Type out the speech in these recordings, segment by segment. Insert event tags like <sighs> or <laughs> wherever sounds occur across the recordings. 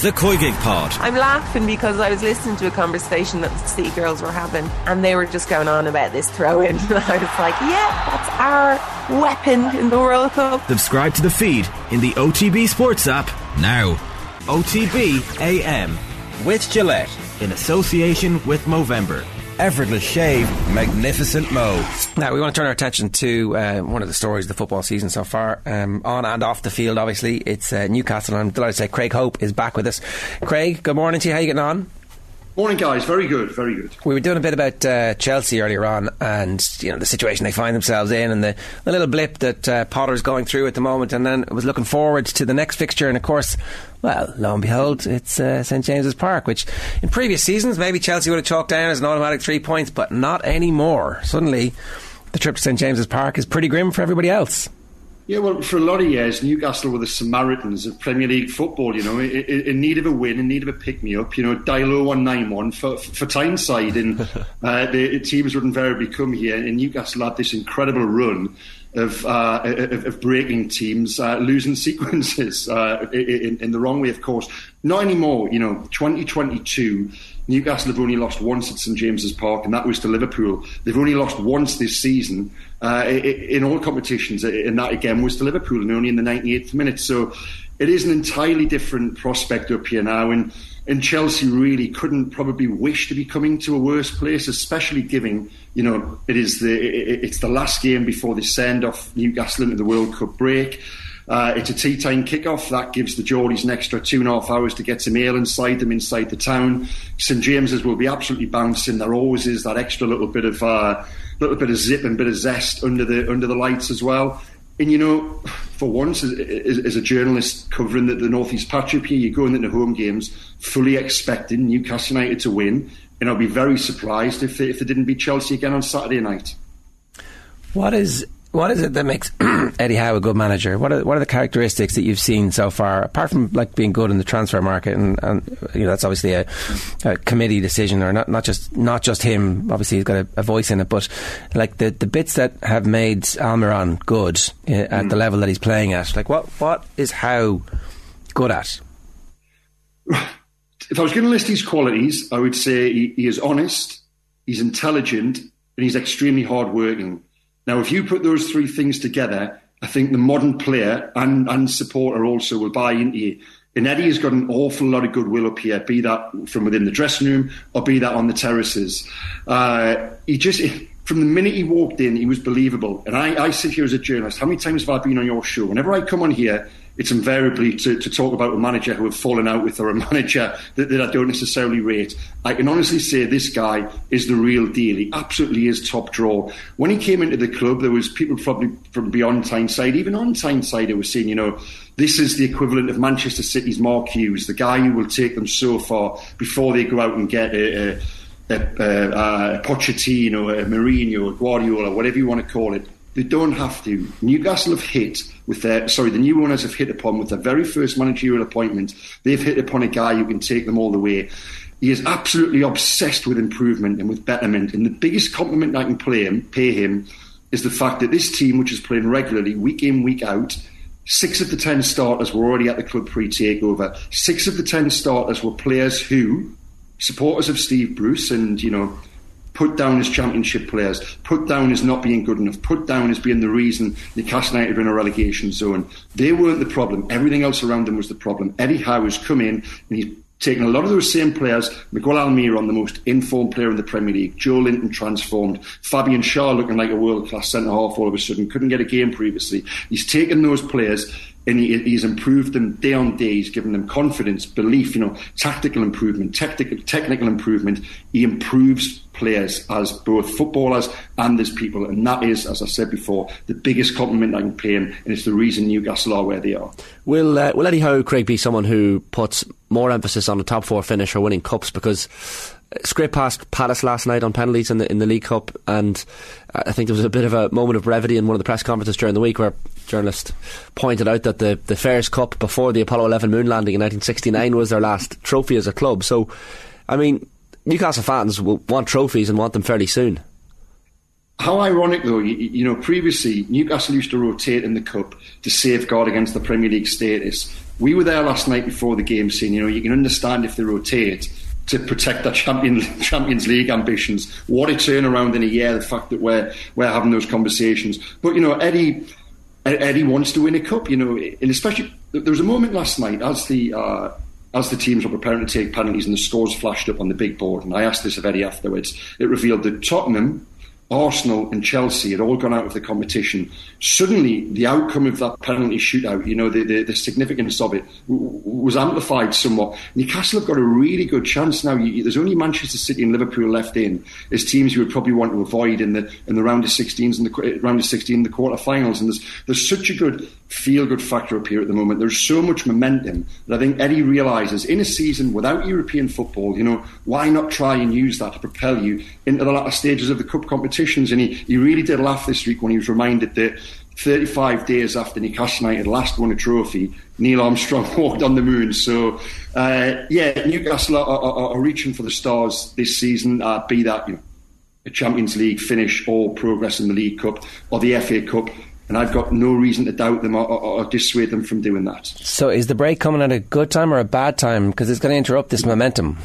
The COYGIG Pod. I'm laughing because I was listening to a conversation that the City girls were having, and they were just going on about this throw in. <laughs> And I was like, yeah, that's our weapon in the World Cup. Subscribe to the feed in the OTB Sports app now. OTB AM with Gillette in association with Movember effortless shave, magnificent Mo. Now, we want to turn our attention to uh, one of the stories of the football season so far, um, on and off the field, obviously. It's uh, Newcastle, and I'm delighted to say Craig Hope is back with us. Craig, good morning to you. How you getting on? Morning, guys. Very good, very good. We were doing a bit about uh, Chelsea earlier on, and you know the situation they find themselves in, and the, the little blip that uh, Potter's going through at the moment, and then was looking forward to the next fixture, and of course, well, lo and behold, it's uh, St James's Park, which in previous seasons maybe Chelsea would have chalked down as an automatic three points, but not anymore. Suddenly, the trip to St James's Park is pretty grim for everybody else. Yeah, well, for a lot of years, Newcastle were the Samaritans of Premier League football. You know, in, in need of a win, in need of a pick me up. You know, dial one nine one for for Tyneside, and <laughs> uh, the teams would invariably come here. And Newcastle had this incredible run of uh, of, of, breaking teams, uh, losing <laughs> sequences uh, in, in the wrong way, of course. Not anymore. You know, twenty twenty two. Newcastle have only lost once at St James's Park, and that was to Liverpool. They've only lost once this season uh, in all competitions, and that again was to Liverpool, and only in the 98th minute. So it is an entirely different prospect up here now, and and Chelsea really couldn't probably wish to be coming to a worse place, especially given you know it is the it's the last game before they send off Newcastle into the World Cup break. Uh, it's a tea time kickoff. That gives the Geordies an extra two and a half hours to get some ale inside them inside the town. St James's will be absolutely bouncing. There always is that extra little bit of uh, little bit of zip and bit of zest under the under the lights as well. And you know, for once, as, as a journalist covering the, the Northeast patch up here, you're going into home games fully expecting Newcastle United to win, and I'll be very surprised if they, if didn't beat Chelsea again on Saturday night. What is what is it that makes <clears throat> Eddie Howe a good manager? What are what are the characteristics that you've seen so far, apart from like being good in the transfer market, and, and you know that's obviously a, a, committee decision, or not not just not just him. Obviously, he's got a, a, voice in it, but like the the bits that have made Almiron good uh, at mm. the level that he's playing at. Like what what is Howe good at? <sighs> If I was going to list his qualities, I would say he, he is honest, he's intelligent, and he's extremely hardworking. Now, if you put those three things together, I think the modern player and, and supporter also will buy into you. And Eddie has got an awful lot of goodwill up here, be that from within the dressing room or be that on the terraces. Uh, he just, from the minute he walked in, he was believable. And I, I sit here as a journalist. How many times have I been on your show? Whenever I come on here, it's invariably to, to talk about a manager who have fallen out with or a <laughs> manager that, that I don't necessarily rate. I can honestly say this guy is the real deal. He absolutely is top draw. When he came into the club, there was people probably from beyond Tyneside, even on Tyneside, who were saying, you know, this is the equivalent of Manchester City's Mark Hughes, the guy who will take them so far before they go out and get a, a, a, a Pochettino, a Mourinho, a Guardiola, whatever you want to call it. They don't have to. Newcastle have hit with their sorry, the new owners have hit upon with their very first managerial appointment. They've hit upon a guy who can take them all the way. He is absolutely obsessed with improvement and with betterment. And the biggest compliment I can play him, pay him is the fact that this team, which is playing regularly, week in, week out, six of the ten starters were already at the club pre takeover. Six of the ten starters were players who, supporters of Steve Bruce and, you know, put down as championship players, put down as not being good enough, put down as being the reason Newcastle United are in a relegation zone. They weren't the problem. Everything else around them was the problem. Eddie Howe has come in and he's taken a lot of those same players, Miguel Almiron, the most informed player in the Premier League, Joelinton transformed, Fabian Schär looking like a world class centre half all of a sudden, couldn't get a game previously. He's taken those players and he, he's improved them day on day. He's given them confidence, belief, you know, tactical improvement, technical, technical improvement. He improves players as both footballers and as people. And that is, as I said before, the biggest compliment I can pay him. And it's the reason Newcastle are where they are. Will, uh, will Craig, be someone who puts more emphasis on a top four finish or winning cups? Because Scrape past Palace last night on penalties in the in the League Cup, and I think there was a bit of a moment of brevity in one of the press conferences during the week where journalist pointed out that the the Fairs Cup before the Apollo 11 moon landing in 1969 was their last trophy as a club. So, I mean, Newcastle fans will want trophies and want them fairly soon. how ironic, though, you, you, know, previously Newcastle used to rotate in the cup to safeguard against the Premier League status. We were there last night before the game, saying, you know, you can understand if they rotate to protect their champion, <laughs> Champions League ambitions. What a turnaround in a year! The fact that we're we're having those conversations, but you know, Eddie. Eddie wants to win a cup, you know, and especially there was a moment last night as the uh, as the teams were preparing to take penalties and the scores flashed up on the big board, and I asked this of Eddie afterwards, it revealed that Tottenham Arsenal and Chelsea had all gone out of the competition. Suddenly, the outcome of that penalty shootout, you know, the, the, the significance of it w- was amplified somewhat. Newcastle have got a really good chance now. You, there's only Manchester City and Liverpool left in as teams you would probably want to avoid in the in the round of 16s and the eh, round of 16 the quarterfinals. And there's there's such a good feel good factor up here at the moment. There's so much momentum that I think Eddie realises in a season without European football, you know, why not try and use that to propel you into the latter stages of the cup And he, he really did laugh this week when he was reminded that 35 days after Newcastle United last won a trophy, Neil Armstrong <laughs> walked on the moon. So, uh, yeah, Newcastle are, are, are, reaching for the stars this season, uh, be that, you know, a Champions League finish or progress in the League Cup or the FA Cup and I've got no reason to doubt them or, or, or, dissuade them from doing that. So, is the break coming at a good time or a bad time? Because it's going to interrupt this momentum.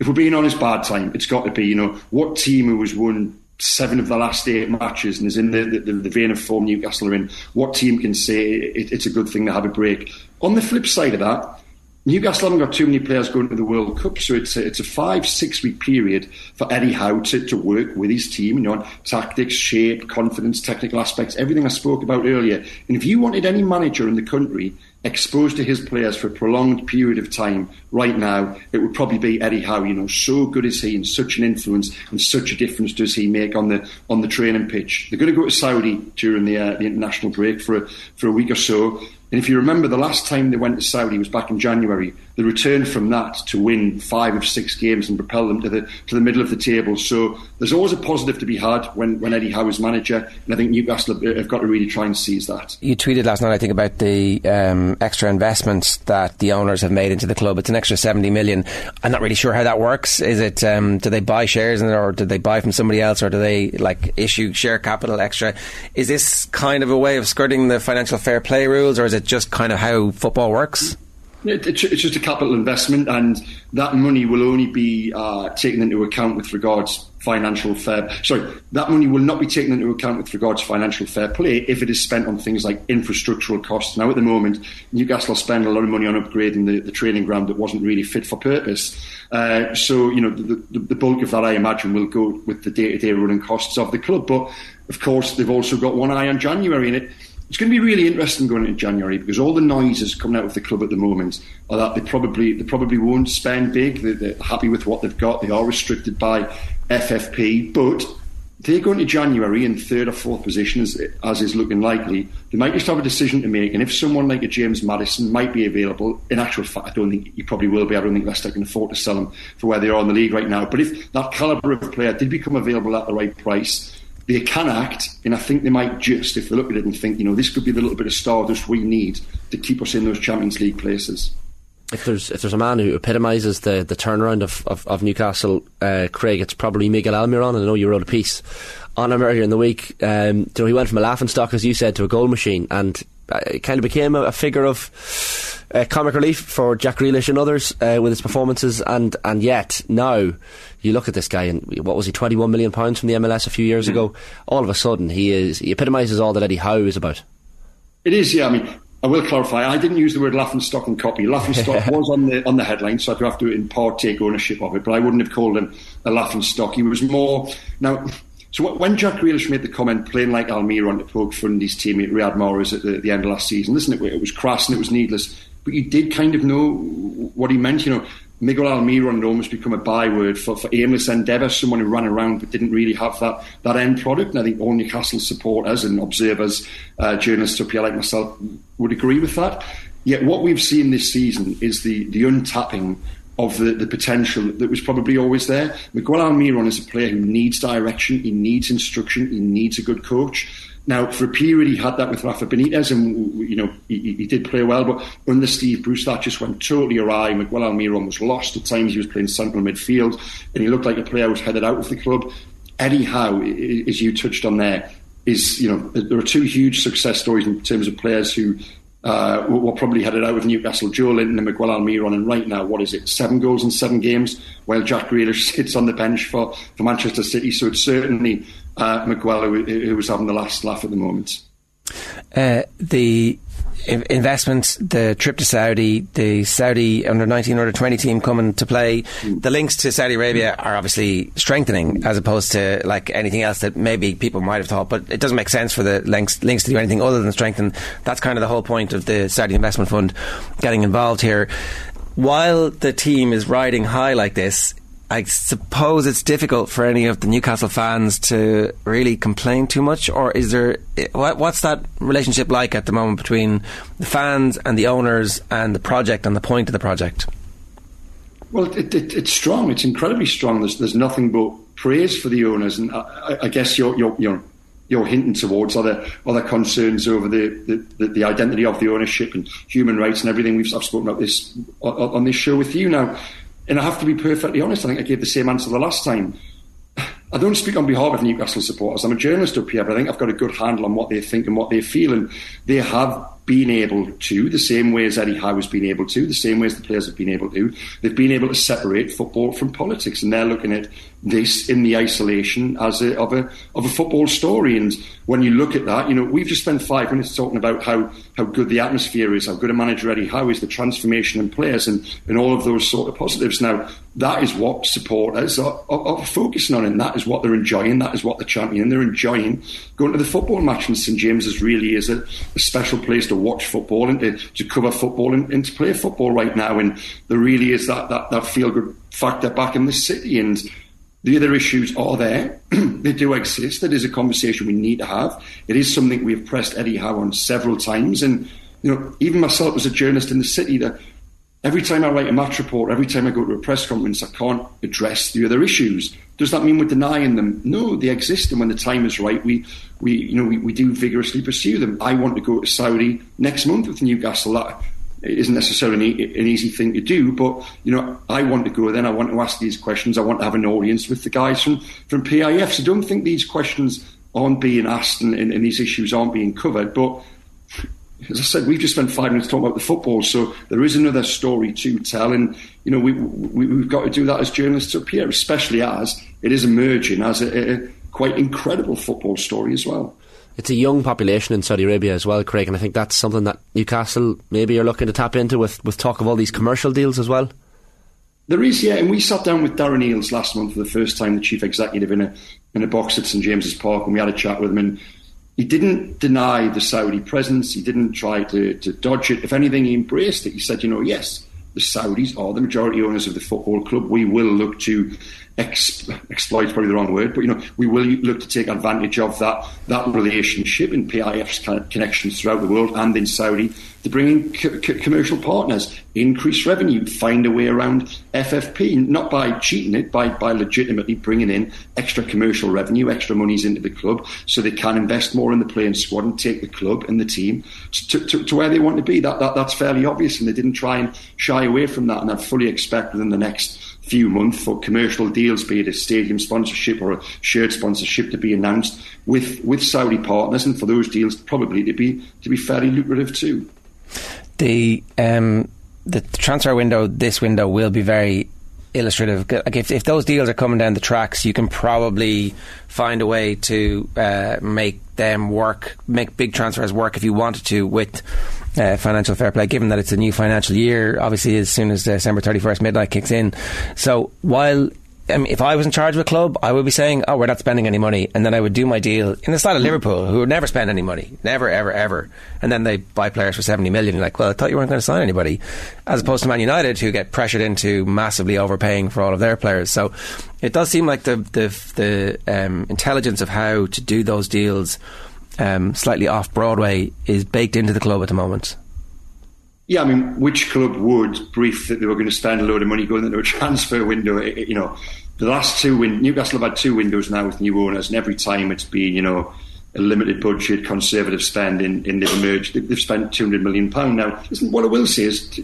If we're being honest, bad time. It's got to be. You know, what team who has won seven of the last eight matches and is in the, the, the vein of form Newcastle are in? What team can say it, it's a good thing to have a break? On the flip side of that, Newcastle haven't got too many players going to the World Cup, so it's a, it's a five, six week period for Eddie Howe to, to work with his team, you know, tactics, shape, confidence, technical aspects, everything I spoke about earlier. And if you wanted any manager in the country exposed to his players for a prolonged period of time right now, it would probably be Eddie Howe. You know, so good is he and such an influence and such a difference does he make on the on the training pitch. They're going to go to Saudi during the, uh, the international break for a, for a week or so. And if you remember, the last time they went to Saudi was back in January. They return from that to win five of six games and propel them to the to the middle of the table. So there's always a positive to be had when, when Eddie Howe is manager, and I think Newcastle have, have got to really try and seize that. You tweeted last night, I think, about the um, extra investments that the owners have made into the club. It's an extra 70 million. I'm not really sure how that works. Is it um, do they buy shares in it, or do they buy from somebody else, or do they like issue share capital extra? Is this kind of a way of skirting the financial fair play rules, or is it just kind of how football works? It's just a capital investment, and that money will only be uh, taken into account with regards financial fair. Sorry, that money will not be taken into account with regards to financial fair play if it is spent on things like infrastructural costs. Now, at the moment, Newcastle are spending a lot of money on upgrading the, the training ground that wasn't really fit for purpose. Uh, so, you know, the, the, the bulk of that, I imagine, will go with the day-to-day running costs of the club. But of course, they've also got one eye on January, and it it's going to be really interesting going into January because all the noises coming out of the club at the moment are that they probably they probably won't spend big. They're, they're happy with what they've got. They are restricted by FFP, but they're going to January in third or fourth position, as, as, is looking likely. They might just have a decision to make, and if someone like a James Maddison might be available, in actual fact, I don't think he probably will be. I don't think Leicester can afford to sell him for where they are in the league right now. But if that calibre of player did become available at the right price, they can act, and I think they might just, if they look at it and think, you know, this could be the little bit of stardust we need to keep us in those Champions League places. If there's if there's a man who epitomises the, the turnaround of, of, of Newcastle, uh, Craig, it's probably Miguel Almiron, and I know you wrote a piece on him earlier in the week. Um, you know, he went from a laughing stock, as you said, to a goal machine, and uh, it kind of became a, a figure of uh, comic relief for Jack Grealish and others uh, with his performances, and and yet now you look at this guy and what was he, twenty one million pounds from the MLS a few years mm. ago? All of a sudden, he is he epitomises all that Eddie Howe is about. It is, yeah. I mean, I will clarify. I didn't use the word laughing stock and copy. Laughing stock <laughs> was on the on the headline, so I have to in part take ownership of it. But I wouldn't have called him a laughing stock. He was more now. So when Jack Grealish made the comment, playing like Almiron to poke fun his teammate Riyad Mahrez at the, the, end of last season, listen, it, it was crass and it was needless. But you did kind of know what he meant. You know, Miguel Almiron had almost become a byword for, for aimless endeavour, someone who ran around but didn't really have that, that end product. And I think all Newcastle supporters and observers, uh, journalists up here like myself, would agree with that. Yet what we've seen this season is the, the untapping of the, the potential that was probably always there. Miguel Almiron is a player who needs direction, he needs instruction, he needs a good coach. Now, for a period, he had that with Rafa Benitez, and you know he, he did play well. But under Steve Bruce, that just went totally awry. Miguel Almiron was lost at times. He was playing central midfield, and he looked like a player who was headed out of the club. Eddie Howe, as you touched on there, is you know there are two huge success stories in terms of players who uh, were probably head it out with Newcastle, Joelinton and Miguel Almiron, and right now, what is it, seven goals in seven games, while Jack Grealish <laughs> sits on the bench for, for Manchester City. So it's certainly uh, Miguel who, who was having the last laugh at the moment. Uh, the investment, the trip to Saudi, the Saudi under 19 under 20 team coming to play, the links to Saudi Arabia are obviously strengthening as opposed to like anything else that maybe people might have thought. But it doesn't make sense for the links, links to do anything other than strengthen. That's kind of the whole point of the Saudi Investment Fund getting involved here. While the team is riding high like this, I suppose it's difficult for any of the Newcastle fans to really complain too much, or is there what, what's that relationship like at the moment between the fans and the owners and the project and the point of the project? Well, it, it, it's strong. It's incredibly strong. There's, there's nothing but praise for the owners, and I, I guess you're, you're, you're you're hinting towards other other concerns over the, the, the, identity of the ownership and human rights and everything we've I've spoken about this on this show with you now. And I have to be perfectly honest, I think I gave the same answer the last time. I don't speak on behalf of Newcastle supporters. I'm a journalist up here, but I think I've got a good handle on what they think and what they feel. And they have been able to, the same way as Eddie Howe has been able to, the same way as the players have been able to, they've been able to separate football from politics. And they're looking at this in the isolation as a, of a of a football story. And when you look at that, you know, we've just spent five minutes talking about how, how good the atmosphere is, how good a manager Eddie Howe is, the transformation in players, and, and all of those sort of positives. Now, that is what supporters are, are, are focusing on, and that is what they're enjoying. That is what they're championing. They're enjoying going to the football match in St James's. Really is a, a special place to watch football and to, to cover football and, and, to play football right now. And there really is that that, that feel good factor back in the city and the other issues are there. <clears throat> they do exist. It is a conversation we need to have. It is something we have pressed Eddie Howe on several times. And, you know, even myself as a journalist in the city, that every time I write a match report, every time I go to a press conference, I can't address the other issues. Does that mean we're denying them? No, they exist, and when the time is right, we, we you know, we, we do vigorously pursue them. I want to go to Saudi next month with Newcastle. That, isn't necessarily an easy thing to do, but you know, I want to go. Then I want to ask these questions. I want to have an audience with the guys from from PIF. So don't think these questions aren't being asked and, and, and these issues aren't being covered. But as I said, we've just spent five minutes talking about the football, so there is another story to tell, and you know we, we have got to do that as journalists up here, especially as it is emerging as a, a quite incredible football story as well it's a young population in Saudi Arabia as well, Craig, and I think that's something that Newcastle maybe are looking to tap into with, with talk of all these commercial deals as well. There is, yeah, and we sat down with Darren Eales last month for the first time, the chief executive in a in a box at St James's Park, and we had a chat with him, and he didn't deny the Saudi presence. He didn't try to, to dodge it. If anything, he embraced it. He said, you know, yes, the Saudis are the majority owners of the football club. We will look to ex- exploit probably the wrong word, but you know we will look to take advantage of that that relationship in PIF's connections throughout the world and in Saudi to bring in co- co- commercial partners, increase revenue, find a way around FFP, not by cheating it, by by legitimately bringing in extra commercial revenue, extra monies into the club, so they can invest more in the playing squad and take the club and the team to, to, to where they want to be. That, that that's fairly obvious, and they didn't try and shy away from that. And I fully expect within the next few months for commercial deals, be it a stadium sponsorship or a shirt sponsorship, to be announced with, with Saudi partners, and for those deals probably to be to be fairly lucrative too. The um, the transfer window, this window, will be very illustrative. Like if, if those deals are coming down the tracks, you can probably find a way to uh, make them work, make big transfers work if you wanted to with uh, financial fair play, given that it's a new financial year, obviously, as soon as December 31st midnight kicks in. So while I mean, if I was in charge of a club, I would be saying, "Oh, we're not spending any money," and then I would do my deal in the style of Liverpool, who would never spend any money, never, ever, ever, and then they buy players for seventy million. You're like, well, I thought you weren't going to sign anybody, as opposed to Man United, who get pressured into massively overpaying for all of their players. So it does seem like the the, the um, intelligence of how to do those deals um, slightly off Broadway is baked into the club at the moment. Yeah, I mean, which club would brief that they were going to spend a load of money going into a <laughs> transfer window? You know, the last two win- Newcastle have had two windows now with new owners, and every time it's been you know a limited budget, conservative spending, in they've emerged. They've spent two hundred million pound now. Listen, what I will say is,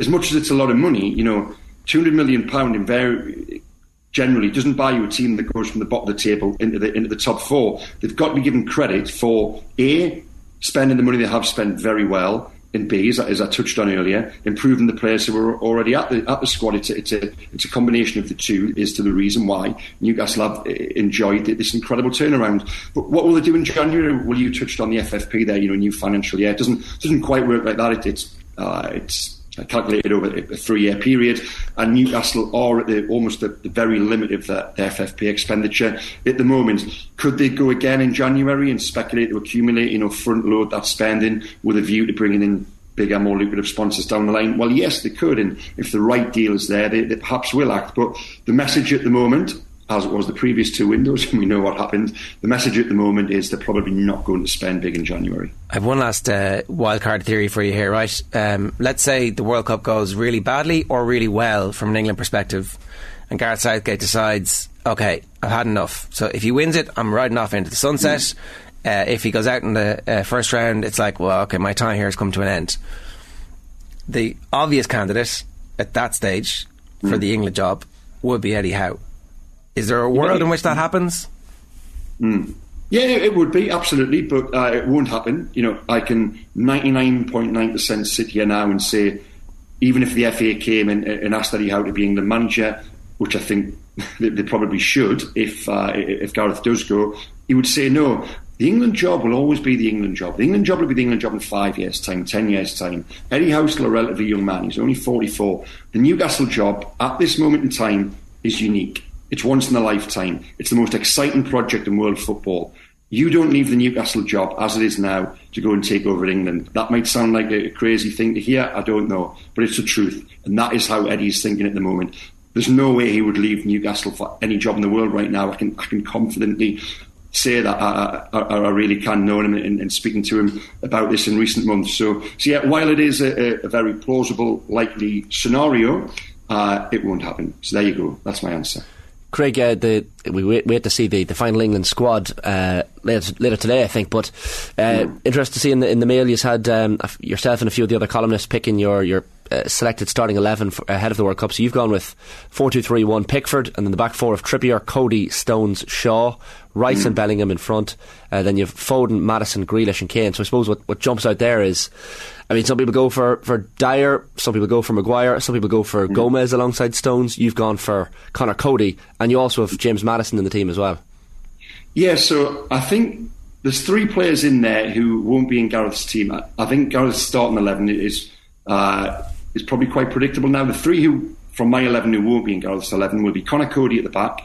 as much as it's a lot of money, you know, two hundred million pound in very generally doesn't buy you a team that goes from the bottom of the table into the into the top four. They've got to be given credit for a spending the money they have spent very well. In B, as, I touched on earlier, improving the players who were already at the at the squad. It's a, it's a it's a combination of the two. Is to the reason why Newcastle have eh, enjoyed this incredible turnaround. But what will they do in January? Well, you touched on the FFP there. You know, new financial year. It doesn't doesn't quite work like that. It, it's uh, it's Uh, calculated over a three-year period, and Newcastle are at the almost the, the very limit of their, their, FFP expenditure at the moment. Could they go again in January and speculate to accumulate, you know, front load that spending with a view to bringing in bigger, more lucrative sponsors down the line? Well, yes, they could, and if the right deal is there, they, they perhaps will act. But the message at the moment as it was the previous two windows, <laughs> and we know what happened. The message at the moment is they're probably not going to spend big in January. I have one last uh, wildcard theory for you here, right? Um, let's say the World Cup goes really badly or really well from an England perspective, and Gareth Southgate decides, okay, I've had enough. So if he wins it, I'm riding off into the sunset. Mm. Uh, if he goes out in the uh, first round, it's like, well, okay, my time here has come to an end. The obvious candidate at that stage for mm. the England job would be Eddie Howe. Is there a world in which that happens? Mm. Yeah, it would be absolutely, but uh, it won't happen. You know, I can ninety nine point nine percent sit here now and say, even if the FA came and, and asked Eddie Howe to be England manager, which I think <laughs> they, probably should, if uh, if Gareth does go, he would say no. The England job will always be the England job. The England job will be the England job in five years' time, ten years' time. Eddie Howe's still a relatively young man. He's only 44. The Newcastle job, at this moment in time, is unique. It's once in a lifetime. It's the most exciting project in world football. You don't leave the Newcastle job as it is now to go and take over England. That might sound like a crazy thing to hear. I don't know, but it's the truth, and that is how Eddie's thinking at the moment. There's no way he would leave Newcastle for any job in the world right now. I can I can confidently say that I, I, I really can know him and, and, speaking to him about this in recent months. So, so yeah, while it is a, a very plausible, likely scenario, uh, it won't happen. So there you go. That's my answer. Craig, uh, the, we wait, wait, to see the, the final England squad uh, later, later, today, I think. But uh, interested to see in the in the mail you've had um, yourself and a few of the other columnists picking your your uh, selected starting 11 for, ahead of the World Cup. So you've gone with 4 2 3 1 Pickford, and then the back four of Trippier, Coady, Stones, Shaw, Rice, mm. and Bellingham in front. Uh, then you've Foden, Maddison, Grealish, and Kane. So I suppose what, what jumps out there is I mean, some people go for, for Dier, some people go for Maguire, some people go for mm. Gomez alongside Stones. You've gone for Conor Coady, and you also have James Maddison in the team as well. Yeah, so I think there's three players in there who won't be in Gareth's team. I, I think Gareth's starting 11 is, uh, is probably quite predictable now. The three who, from my 11 who won't be in Gareth's 11 will be Conor Coady at the back.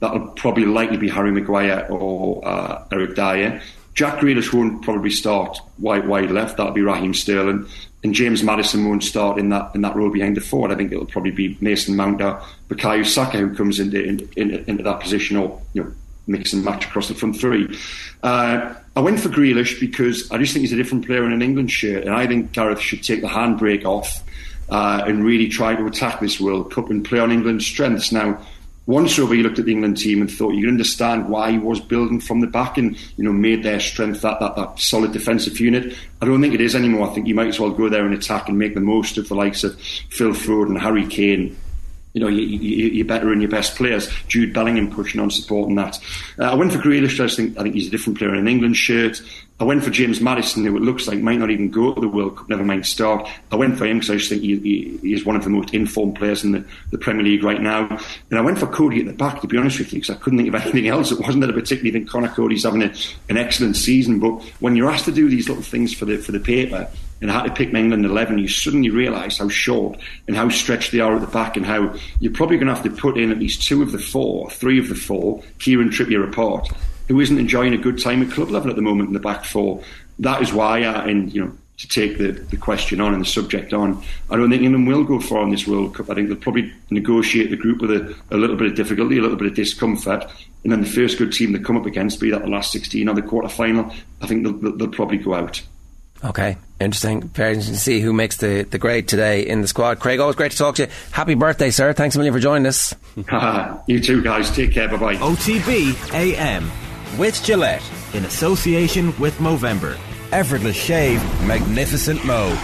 That'll probably likely be Harry Maguire or uh, Eric Dier. Jack Grealish won't probably start wide wide left. That'll be Raheem Sterling, and James Maddison won't start in that in that role behind the forward. I think it'll probably be Mason Mount or Bukayo Saka who comes into, into, into that position, or you know mix and match across the front three. Uh, I went for Grealish because I just think he's a different player in an England shirt, and I think Gareth should take the handbrake off uh, and really try to attack this World Cup and play on England's strengths. Now, once over, he looked at the England team and thought you could understand why he was building from the back and you know made their strength that, that that solid defensive unit. I don't think it is anymore. I think you might as well go there and attack and make the most of the likes of Phil Foden, Harry Kane, you know, you, are better in your best players. Jude Bellingham pushing on, supporting that. Uh, I went for Grealish. I think I think he's a different player in an England shirt. I went for James Maddison, who it looks like might not even go to the World Cup, never mind start. I went for him because I just think he, he, he, is one of the most informed players in the, the, Premier League right now. And I went for Coady at the back, to be honest with you, because I couldn't think of <laughs> anything else. It wasn't that I particularly think Conor Coady's having a, an excellent season, but when you're asked to do these little things for the for the paper, and I had to pick my England 11, you suddenly realise how short and how stretched they are at the back and how you're probably going to have to put in at least two of the four, three of the four, Kieran Trippier apart, who isn't enjoying a good time at club level at the moment in the back four. That is why, I, and you know, to take the, the question on and the subject on, I don't think England will go far in this World Cup. I think they'll probably negotiate the group with a, a little bit of difficulty, a little bit of discomfort, and then the first good team they come up against, be that the last 16 or the quarter final, I think they'll, they'll probably go out. Okay, interesting. Very interesting to see who makes the, the grade today in the squad. Craig, always great to talk to you. Happy birthday, sir. Thanks a million for joining us. <laughs> you too, guys. Take care. Bye bye. OTB AM with Gillette in association with Movember. Effortless shave, magnificent mo.